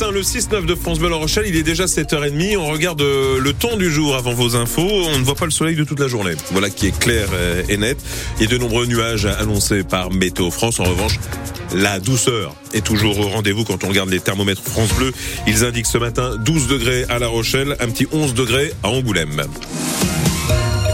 Le 6-9 de France Bleu La Rochelle, il est déjà 7h30. On regarde euh, le temps du jour avant vos infos. On ne voit pas le soleil de toute la journée. Voilà qui est clair euh, et net. Il y a de nombreux nuages annoncés par Météo France. En revanche, la douceur est toujours au rendez-vous quand on regarde les thermomètres France Bleu. Ils indiquent ce matin 12 degrés à La Rochelle, un petit 11 degrés à Angoulême.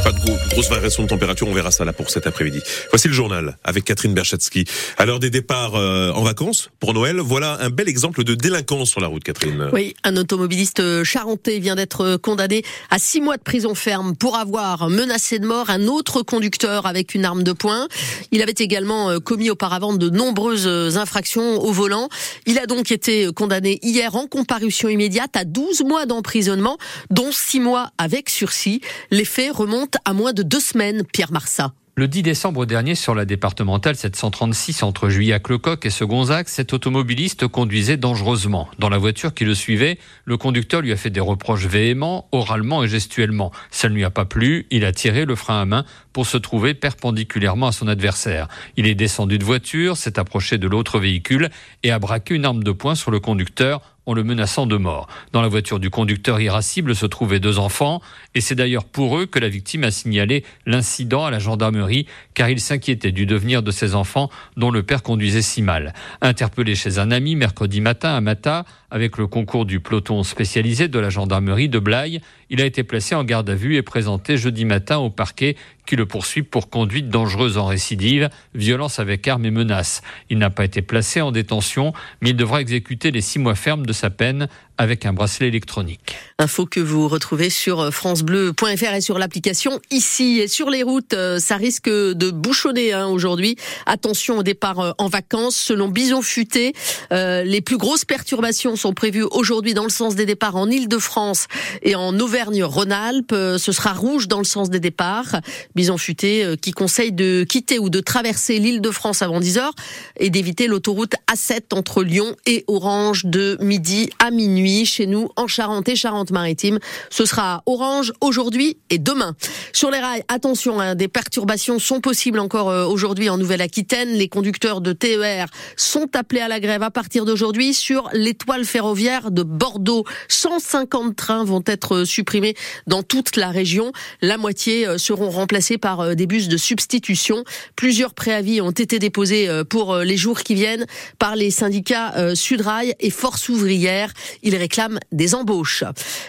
Pas de grosse variation de température, on verra ça là pour cet après-midi. Voici le journal avec Catherine Berchatsky. À l'heure des départs euh, en vacances pour Noël, voilà un bel exemple de délinquance sur la route, Catherine. Oui, un automobiliste charentais vient d'être condamné à six mois de prison ferme pour avoir menacé de mort un autre conducteur avec une arme de poing. Il avait également euh, commis auparavant de nombreuses infractions au volant. Il a donc été condamné hier en comparution immédiate à 12 mois d'emprisonnement, dont six mois avec sursis. Les faits remontent à moins de deux semaines, Pierre Marsat. Le 10 décembre dernier, sur la départementale 736 entre Juillac-le-Coq et Segonzac, cet automobiliste conduisait dangereusement. Dans la voiture qui le suivait, le conducteur lui a fait des reproches véhéments, oralement et gestuellement. Ça ne lui a pas plu, il a tiré le frein à main pour se trouver perpendiculairement à son adversaire. Il est descendu de voiture, s'est approché de l'autre véhicule et a braqué une arme de poing sur le conducteur en le menaçant de mort. Dans la voiture du conducteur irascible se trouvaient deux enfants, et c'est d'ailleurs pour eux que la victime a signalé l'incident à la gendarmerie, car il s'inquiétait du devenir de ses enfants dont le père conduisait si mal. Interpellé chez un ami mercredi matin à Mata, avec le concours du peloton spécialisé de la gendarmerie de Blaye, il a été placé en garde à vue et présenté jeudi matin au parquet qui le poursuit pour conduite dangereuse en récidive, violence avec arme et menace. Il n'a pas été placé en détention, mais il devra exécuter les six mois fermes de sa peine avec un bracelet électronique. Info que vous retrouvez sur euh, francebleu.fr et sur l'application ici et sur les routes, euh, ça risque de bouchonner hein, aujourd'hui. Attention au départ euh, en vacances. Selon Bison Futé, les plus grosses perturbations sont prévues aujourd'hui dans le sens des départs en Île-de-France et en Auvergne-Rhône-Alpes. Ce sera rouge dans le sens des départs. Bison Futé qui conseille de quitter ou de traverser l'Île-de-France avant 10 heures et d'éviter l'autoroute A7 entre Lyon et Orange de midi à minuit chez nous en Charente et Charente-Maritime. Ce sera orange aujourd'hui et demain. Sur les rails, attention, hein, des perturbations sont possibles encore euh, aujourd'hui en Nouvelle-Aquitaine. Les conducteurs de TER sont appelés à la grève à partir d'aujourd'hui sur l'étoile ferroviaire de Bordeaux. 150 trains vont être supprimés dans toute la région. La moitié euh, seront remplacés par euh, des bus de substitution. Plusieurs préavis ont été déposés pour les jours qui viennent par les syndicats Sudrail et Force ouvrière. Ils réclament des embauches.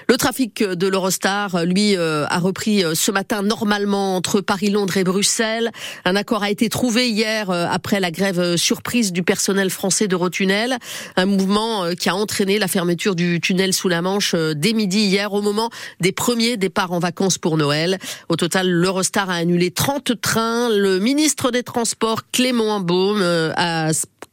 Le trafic de l'Eurostar, lui, euh, a repris euh, ce matin normalement entre Paris, Londres et Bruxelles. Un accord a été trouvé hier euh, après la grève surprise du personnel français d'Eurotunnel. Un mouvement qui a entraîné la fermeture du tunnel sous la Manche dès midi hier au moment des premiers départs en vacances pour Noël. Au total, l'Eurostar a annulé 30 trains. Le ministre des Transports, Clément Beaune, a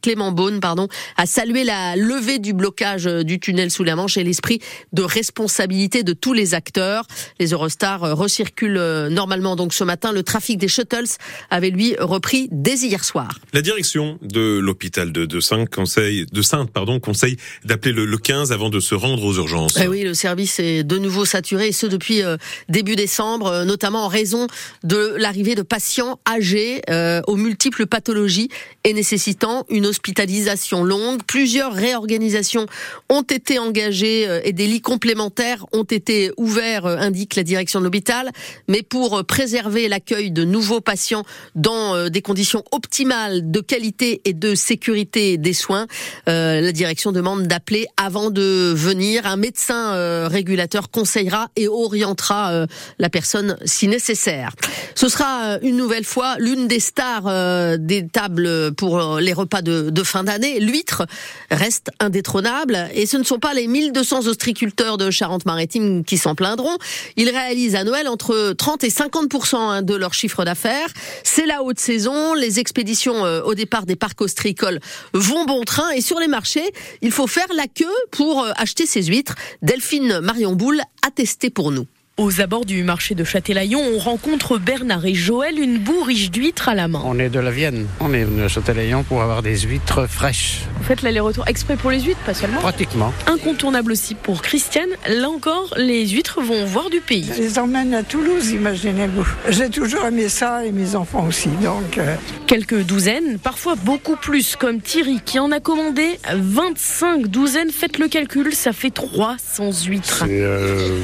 Clément Beaune, pardon, a salué la levée du blocage du tunnel sous la Manche et l'esprit de responsabilité de tous les acteurs. Les Eurostars recirculent euh, normalement donc ce matin. Le trafic des shuttles avait lui repris dès hier soir. La direction de l'hôpital de, de Sainte conseille, de Sainte pardon, conseille d'appeler le, 15 avant de se rendre aux urgences. Eh oui, le service est de nouveau saturé et ce depuis euh, début décembre, euh, notamment en raison de l'arrivée de patients âgés aux multiples pathologies et nécessitant une hospitalisation longue. Plusieurs réorganisations ont été engagées euh, et des lits complémentaires ont été ouverts, euh, indique la direction de l'hôpital. Mais pour préserver l'accueil de nouveaux patients dans euh, des conditions optimales de qualité et de sécurité des soins, la direction demande d'appeler avant de venir. Un médecin régulateur conseillera et orientera la personne si nécessaire. Ce sera une nouvelle fois l'une des stars des tables pour les repas de de, fin d'année, l'huître reste indétrônable et ce ne sont pas les 1200 ostriculteurs de Charente-Maritime qui s'en plaindront. Ils réalisent à Noël entre 30 et 50 hein, de leur chiffre d'affaires. C'est la haute saison, les expéditions euh, au départ des parcs ostricoles vont bon train et sur les marchés, il faut faire la queue pour euh, acheter ces huîtres. Delphine Marion Boule a testé pour nous. Aux abords du marché de Châtelaillon, on rencontre Bernard et Joël, une bourriche d'huîtres à la main. On est de la Vienne. On est venu à Châtelaillon pour avoir des huîtres fraîches. Vous faites l'aller-retour exprès pour les huîtres, pas seulement Pratiquement. Incontournable aussi pour Christiane. Là encore, les huîtres vont voir du pays. Je les emmène à Toulouse, imaginez-vous. J'ai toujours aimé ça et mes enfants aussi. Donc, euh... Quelques douzaines, parfois beaucoup plus, comme Thierry qui en a commandé 25 douzaines. Faites le calcul, ça fait 300 huîtres. C'est euh,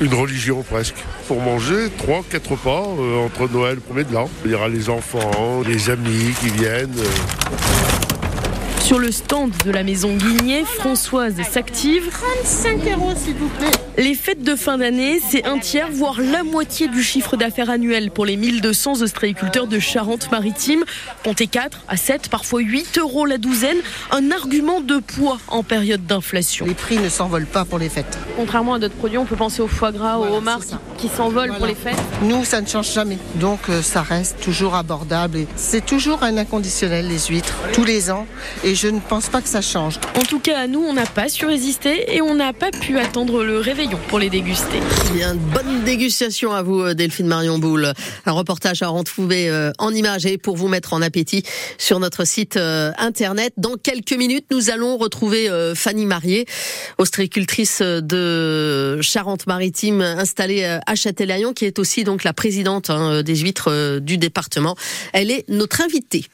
une religion presque. Pour manger 3 quatre repas euh, entre Noël et le 1er de l'an. Il y aura les enfants, les amis qui viennent. Sur le stand de la maison Guigné, Françoise s'active. 35 euros s'il vous plaît. Les fêtes de fin d'année, c'est un tiers, voire la moitié du chiffre d'affaires annuel pour les 1200 ostréiculteurs de Charente-Maritime. Comptez 4 à 7, parfois 8 euros la douzaine. Un argument de poids en période d'inflation. Les prix ne s'envolent pas pour les fêtes. Contrairement à d'autres produits, on peut penser au foie gras, Voilà, au homard qui s'envolent Voilà. pour les fêtes. Nous, ça ne change jamais. Donc, euh, ça reste toujours abordable. Et c'est toujours un inconditionnel, les huîtres, tous les ans. Et je ne pense pas que ça change. En tout cas, à nous, on n'a pas su résister et on n'a pas pu attendre le réveillon pour les déguster. Bien, bonne dégustation à vous, euh, Delphine Marion Boule. Un reportage à retrouver euh, en images et pour vous mettre en appétit sur notre site euh, internet. Dans quelques minutes, nous allons retrouver Fanny Marié, ostréicultrice de Charente-Maritime, installée à Châtelaillon, qui est aussi donc la présidente hein, des huîtres du département. Elle est notre invitée.